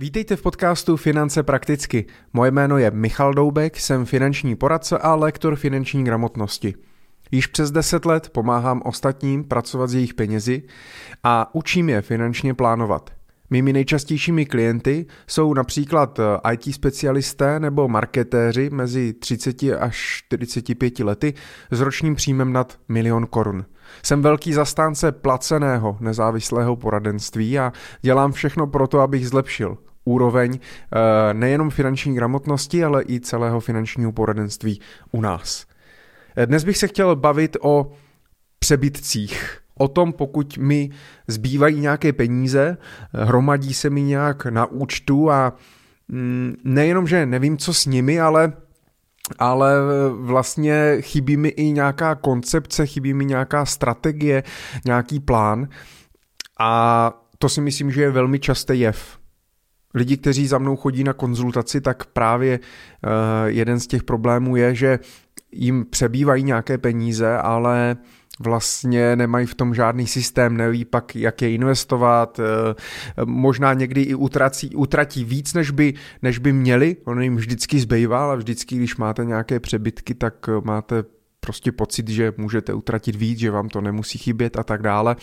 Vítejte v podcastu Finance prakticky. Moje jméno je Michal Doubek, jsem finanční poradce a lektor finanční gramotnosti. Již přes 10 let pomáhám ostatním pracovat s jejich penězi a učím je finančně plánovat. Mými nejčastějšími klienty jsou například eh, IT specialisté nebo marketéři mezi 30 až 45 lety s ročním příjmem nad milion korun. Jsem velký zastánce placeného nezávislého poradenství a dělám všechno pro to, abych zlepšil úroveň eh, nejenom finanční gramotnosti, ale i celého finančního poradenství u nás. Eh, dnes bych se chtěl bavit o přebytcích, o tom, pokud mi zbývají nějaké peníze, eh, hromadí se mi nějak na účtu a mm, nejenom, že nevím, co s nimi, ale ale vlastně chybí mi i nějaká koncepce, chybí mi nějaká strategie, nějaký plán a to si myslím, že je velmi častý jev lidi, kteří za mnou chodí na konzultaci, tak právě uh, jeden z těch problémů je, že jim přebývají nějaké peníze, ale vlastně nemají v tom žádný systém, neví pak, jak je investovat, eh, možná někdy i utratí, utratí víc, než by, než by měli, ono jim vždycky zbývá, ale vždycky, když máte nějaké přebytky, tak eh, máte prostě pocit, že můžete utratit víc, že vám to nemusí chybět a tak dále.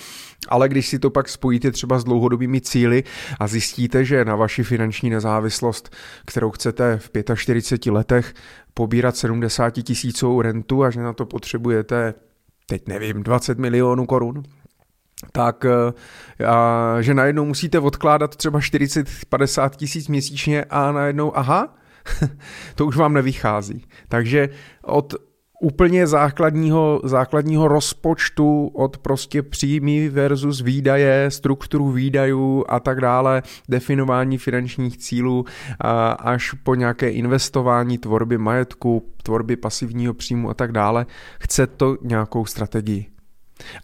Ale když si to pak spojíte třeba s dlouhodobými cíly a zjistíte, že na vaši finanční nezávislost, kterou chcete v 45 letech pobírat 70 tisícovou rentu a že na to potřebujete, teď nevím, 20 milionů korun, tak eh, a, že najednou musíte odkládat třeba 40-50 tisíc měsíčně a najednou, aha, to už vám nevychází. Takže od úplně základního, základního rozpočtu od prostě příjmy versus výdaje, strukturu výdajů a tak dále, definování finančních cílů až po nějaké investování, tvorby majetku, tvorby pasivního příjmu a tak dále, chce to nějakou strategii.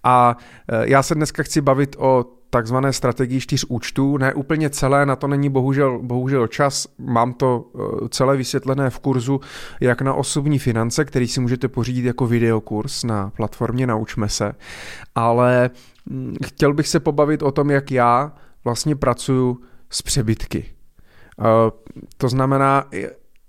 A e, já se dneska chci bavit o takzvané strategii čtyř účtů. Ne úplně celé, na to není bohužel, bohužel čas. Mám to eh, celé vysvětlené v kurzu jak na osobní finance, který si můžete pořídit jako videokurs na platformě Naučme se. Ale hm, chtěl bych se pobavit o tom, jak já vlastně pracuju s přebytky. Eh, to znamená,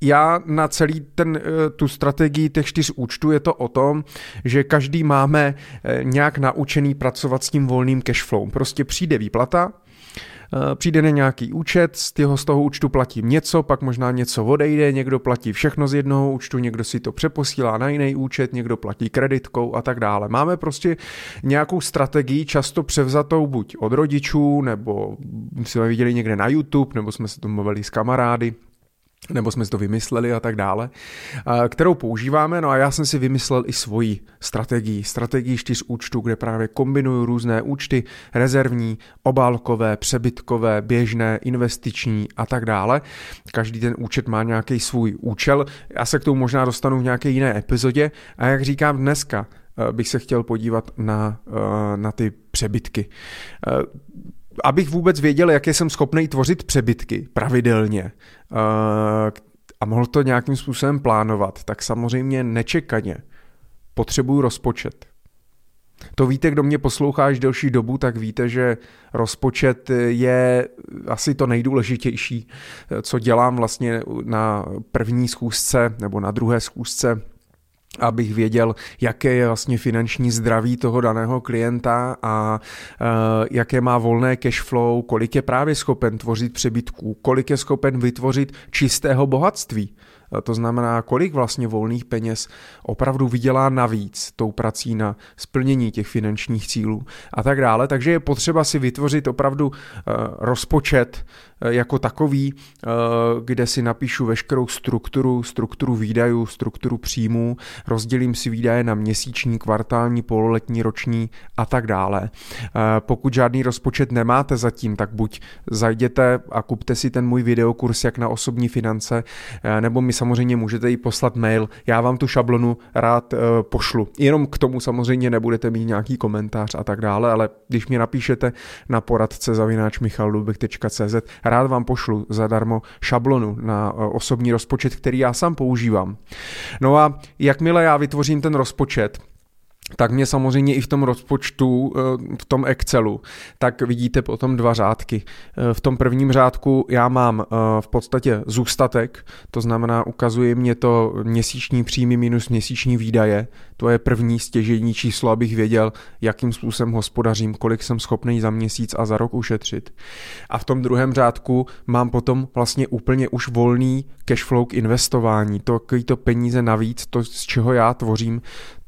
já na celý ten, eh, tu strategii těch čtyř účtů je to o tom, že každý máme eh, nějak naučený pracovat s tím volným cashflow. Prostě přijde výplata, eh, přijde na nějaký účet, z toho, z toho účtu platím něco, pak možná něco odejde, někdo platí všechno z jednoho účtu, někdo si to přeposílá na jiný účet, někdo platí kreditkou a tak dále. Máme prostě nějakou strategii, často převzatou buď od rodičů, nebo jsme viděli někde na YouTube, nebo jsme se tomu mluvili s kamarády, nebo jsme si to vymysleli a tak dále, kterou používáme. No a já jsem si vymyslel i svoji strategii, strategii čtyř účtů, kde právě kombinuju různé účty, rezervní, obálkové, přebytkové, běžné, investiční a tak dále. Každý ten účet má nějaký svůj účel. Já se k tomu možná dostanu v nějaké jiné epizodě. A jak říkám dneska, eh, bych se chtěl podívat na, eh, na ty přebytky eh, abych vůbec věděl, jaké jsem schopný tvořit přebytky pravidelně uh, a mohl to nějakým způsobem plánovat, tak samozřejmě nečekaně potřebuju rozpočet. To víte, kdo mě poslouchá až delší dobu, tak víte, že rozpočet je asi to nejdůležitější, co dělám vlastně na první schůzce nebo na druhé schůzce abych věděl, jaké je vlastně finanční zdraví toho daného klienta a uh, jaké má volné cash flow, kolik je právě schopen tvořit přebytků, kolik je schopen vytvořit čistého bohatství. To znamená, kolik vlastně volných peněz opravdu vydělá navíc tou prací na splnění těch finančních cílů a tak dále. Takže je potřeba si vytvořit opravdu rozpočet jako takový, kde si napíšu veškerou strukturu, strukturu výdajů, strukturu příjmů, rozdělím si výdaje na měsíční, kvartální, pololetní, roční a tak dále. Pokud žádný rozpočet nemáte zatím, tak buď zajděte a kupte si ten můj videokurs jak na osobní finance, nebo mi samozřejmě můžete jí poslat mail, já vám tu šablonu rád uh, pošlu. Jenom k tomu samozřejmě nebudete mít nějaký komentář a tak dále, ale když mi napíšete na poradce zavináč michalubek.cz, rád vám pošlu zadarmo šablonu na uh, osobní rozpočet, který já sám používám. No a jakmile já vytvořím ten rozpočet, tak mě samozřejmě i v tom rozpočtu, eh, v tom Excelu, tak vidíte potom dva řádky. Eh, v tom prvním řádku já mám eh, v podstatě zůstatek, to znamená ukazuje mě to měsíční příjmy minus měsíční výdaje. To je první stěžení číslo, abych věděl, jakým způsobem hospodařím, kolik jsem schopný za měsíc a za rok ušetřit. A v tom druhém řádku mám potom vlastně úplně už volný cash flow k investování, to, to peníze navíc, to, z čeho já tvořím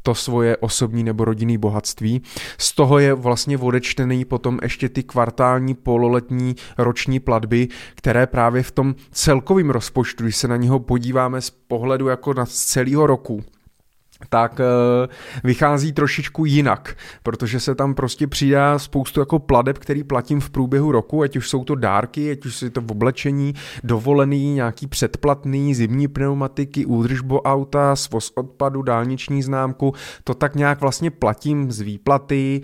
to svoje osobní nebo rodinný bohatství. Z toho je vlastně odečtený potom ještě ty kvartální, pololetní, roční platby, které právě v tom celkovém rozpočtu, když se na něho podíváme z pohledu jako na celého roku, tak eh, vychází trošičku jinak, protože se tam prostě přidá spoustu jako pladeb, který platím v průběhu roku, ať už jsou to dárky, ať už je to v oblečení, dovolený, nějaký předplatný, zimní pneumatiky, údržbo auta, svoz odpadu, dálniční známku, to tak nějak vlastně platím z výplaty,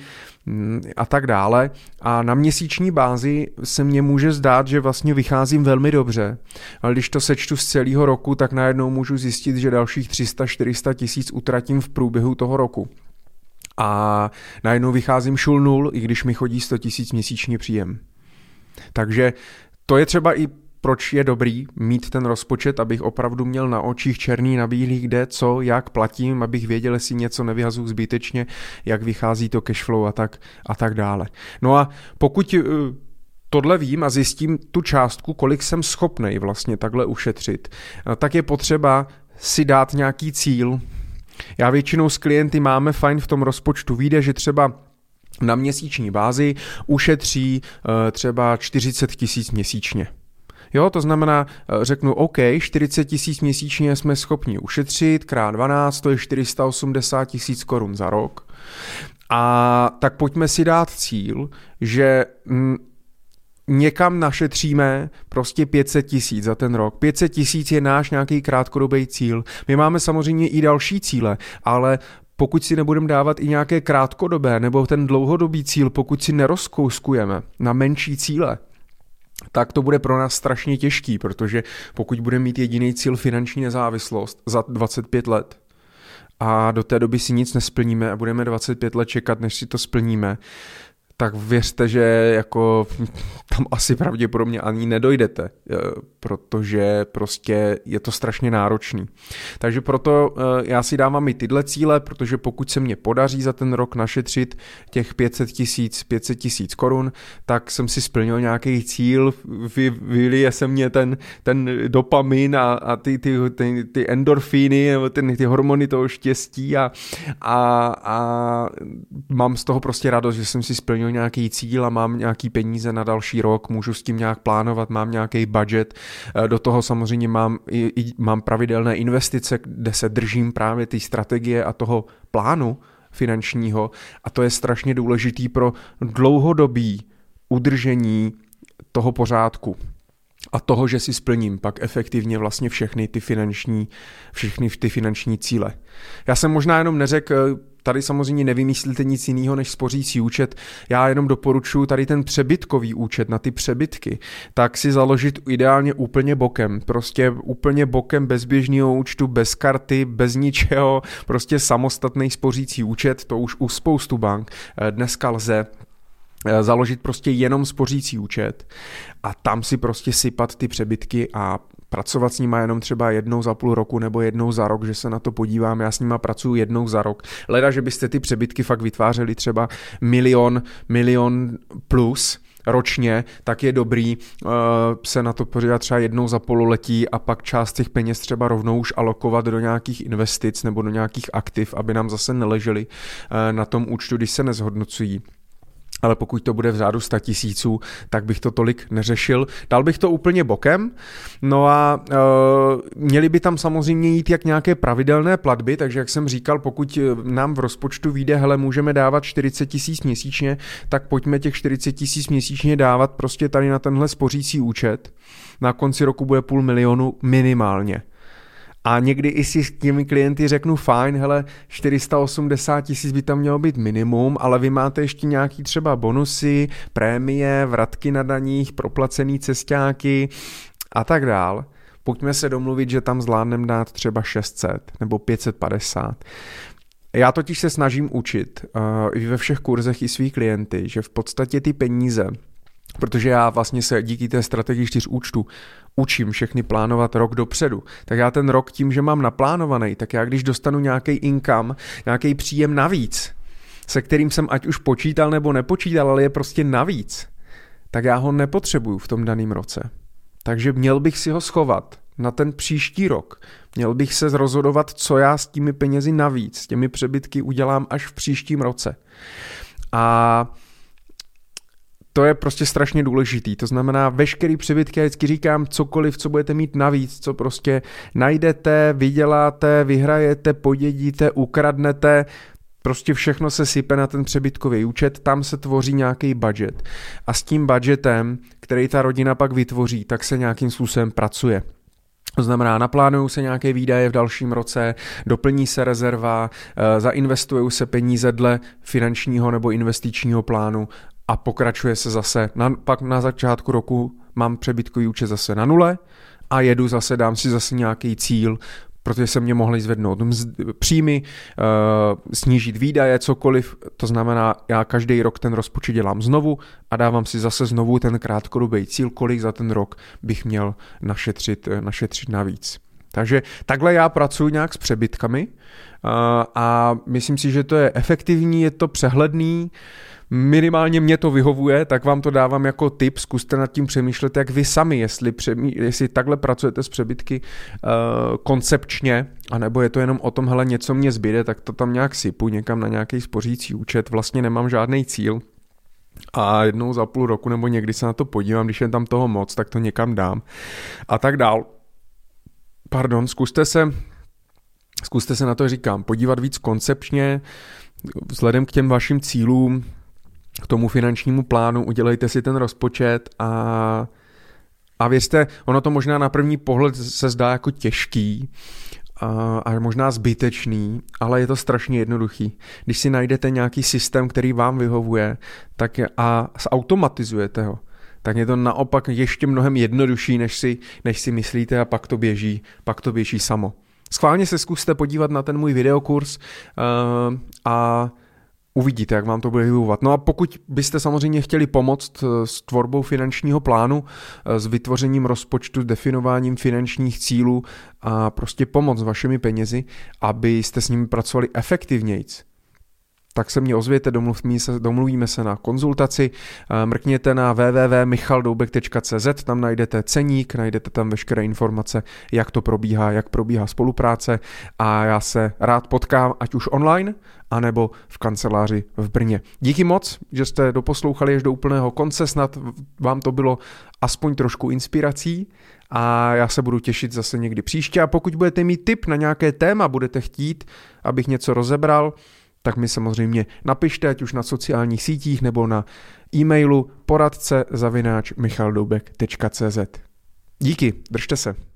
a tak dále. A na měsíční bázi se mně může zdát, že vlastně vycházím velmi dobře, ale když to sečtu z celého roku, tak najednou můžu zjistit, že dalších 300-400 tisíc utratím v průběhu toho roku. A najednou vycházím šul nul, i když mi chodí 100 tisíc měsíčně příjem. Takže to je třeba i proč je dobrý mít ten rozpočet, abych opravdu měl na očích černý na bílý, kde, co, jak platím, abych věděl, jestli něco nevyhazu zbytečně, jak vychází to cashflow a tak, a tak dále. No a pokud uh, tohle vím a zjistím tu částku, kolik jsem schopný vlastně takhle ušetřit, uh, tak je potřeba si dát nějaký cíl. Já většinou s klienty máme fajn v tom rozpočtu. Víde, že třeba na měsíční bázi ušetří uh, třeba 40 tisíc měsíčně. Jo, to znamená, eh, řeknu, OK, 40 tisíc měsíčně jsme schopni ušetřit, krát 12, to je 480 tisíc korun za rok. A tak pojďme si dát cíl, že mm, někam našetříme prostě 500 tisíc za ten rok. 500 tisíc je náš nějaký krátkodobý cíl. My máme samozřejmě i další cíle, ale pokud si nebudeme dávat i nějaké krátkodobé nebo ten dlouhodobý cíl, pokud si nerozkouskujeme na menší cíle, tak to bude pro nás strašně těžký, protože pokud budeme mít jediný cíl finanční nezávislost za 25 let a do té doby si nic nesplníme a budeme 25 let čekat, než si to splníme, tak věřte, že jako tam asi pravděpodobně ani nedojdete, eh, protože prostě je to strašně náročný. Takže proto eh, já si dávám i tyhle cíle, protože pokud se mně podaří za ten rok našetřit těch 500 tisíc 500 tisíc korun, tak jsem si splnil nějaký cíl, vy, vylije se mě ten, ten dopamin a, a ty, ty, ty, ty endorfíny, ty, ty hormony toho štěstí a, a, a mám z toho prostě radost, že jsem si splnil nějaký cíl a mám nějaký peníze na další rok, můžu s tím nějak plánovat, mám nějaký budget, eh, do toho samozřejmě mám, i, i, mám pravidelné investice, kde se držím právě té strategie a toho plánu finančního a to je strašně důležitý pro dlouhodobý udržení toho pořádku a toho, že si splním pak efektivně vlastně všechny ty finanční, všechny ty finanční cíle. Já jsem možná jenom neřekl, tady samozřejmě nevymyslíte nic jiného než spořící účet. Já jenom doporučuji tady ten přebytkový účet na ty přebytky, tak si založit ideálně úplně bokem. Prostě úplně bokem bez běžného účtu, bez karty, bez ničeho, prostě samostatný spořící účet, to už u spoustu bank eh, dneska lze eh, založit prostě jenom spořící účet a tam si prostě sypat ty přebytky a pracovat s nima jenom třeba jednou za půl roku nebo jednou za rok, že se na to podívám, já s nima pracuji jednou za rok. Leda, že byste ty přebytky fakt vytvářeli třeba milion, milion plus, ročně, tak je dobrý uh, se na to podívat třeba jednou za pololetí a pak část těch peněz třeba rovnou už alokovat do nějakých investic nebo do nějakých aktiv, aby nám zase neleželi uh, na tom účtu, když se nezhodnocují ale pokud to bude v řádu 100 tisíců, tak bych to tolik neřešil. Dal bych to úplně bokem, no a e, měli by tam samozřejmě jít jak nějaké pravidelné platby, takže jak jsem říkal, pokud nám v rozpočtu vyjde, hele, můžeme dávat 40 tisíc měsíčně, tak pojďme těch 40 tisíc měsíčně dávat prostě tady na tenhle spořící účet. Na konci roku bude půl milionu minimálně. A někdy i si s těmi klienty řeknu, fajn, hele, 480 tisíc by tam mělo být minimum, ale vy máte ještě nějaký třeba bonusy, prémie, vratky na daních, proplacený cestáky a tak dál. Pojďme se domluvit, že tam zvládneme dát třeba 600 nebo 550. Já totiž se snažím učit uh, i ve všech kurzech i svý klienty, že v podstatě ty peníze, protože já vlastně se díky té strategii čtyř účtu učím všechny plánovat rok dopředu, tak já ten rok tím, že mám naplánovaný, tak já když dostanu nějaký income, nějaký příjem navíc, se kterým jsem ať už počítal nebo nepočítal, ale je prostě navíc, tak já ho nepotřebuju v tom daném roce. Takže měl bych si ho schovat na ten příští rok. Měl bych se rozhodovat, co já s těmi penězi navíc, s těmi přebytky udělám až v příštím roce. A to je prostě strašně důležitý. To znamená, veškerý přebytky, já vždycky říkám, cokoliv, co budete mít navíc, co prostě najdete, vyděláte, vyhrajete, podědíte, ukradnete, Prostě všechno se sype na ten přebytkový účet, tam se tvoří nějaký budget. A s tím budgetem, který ta rodina pak vytvoří, tak se nějakým způsobem pracuje. To znamená, naplánují se nějaké výdaje v dalším roce, doplní se rezerva, eh, zainvestují se peníze dle finančního nebo investičního plánu a pokračuje se zase. Na, pak na začátku roku mám přebytkový účet zase na nule a jedu zase, dám si zase nějaký cíl, protože se mě mohly zvednout příjmy, uh, snížit výdaje, cokoliv. To znamená, já každý rok ten rozpočet dělám znovu a dávám si zase znovu ten krátkodobý cíl, kolik za ten rok bych měl našetřit, eh, našetřit navíc. Takže takhle já pracuji nějak s přebytkami uh, a myslím si, že to je efektivní, je to přehledný, minimálně mě to vyhovuje, tak vám to dávám jako tip, zkuste nad tím přemýšlet, jak vy sami, jestli, přemý, jestli takhle pracujete s přebytky uh, koncepčně, anebo je to jenom o tom, hele, něco mě zbyde, tak to tam nějak sypu někam na nějaký spořící účet, vlastně nemám žádný cíl, a jednou za půl roku nebo někdy se na to podívám, když je tam toho moc, tak to někam dám. A tak dál. Pardon, zkuste se, zkuste se na to, říkám, podívat víc koncepčně, vzhledem k těm vašim cílům, k tomu finančnímu plánu, udělejte si ten rozpočet a, a věřte, ono to možná na první pohled se zdá jako těžký a, a možná zbytečný, ale je to strašně jednoduchý. Když si najdete nějaký systém, který vám vyhovuje tak a zautomatizujete ho, tak je to naopak ještě mnohem jednodušší, než si, než si myslíte a pak to běží, pak to běží samo. Schválně se zkuste podívat na ten můj videokurs uh, a Uvidíte, jak vám to bude vyhovovat. No a pokud byste samozřejmě chtěli pomoct eh, s tvorbou finančního plánu, eh, s vytvořením rozpočtu, s definováním finančních cílů a prostě pomoct s vašimi penězi, abyste s nimi pracovali efektivnějc, tak se mě ozvěte, domluvíme se, domluvíme se na konzultaci, eh, mrkněte na www.michaldoubek.cz, tam najdete ceník, najdete tam veškeré informace, jak to probíhá, jak probíhá spolupráce. A já se rád potkám, ať už online, anebo v kanceláři v Brně. Díky moc, že jste doposlouchali až do úplného konce, snad vám to bylo aspoň trošku inspirací. A já se budu těšit zase někdy příště. A pokud budete mít tip na nějaké téma, budete chtít, abych něco rozebral, tak mi samozřejmě napište, ať už na sociálních sítích nebo na e-mailu poradce zavináč. Díky, držte se.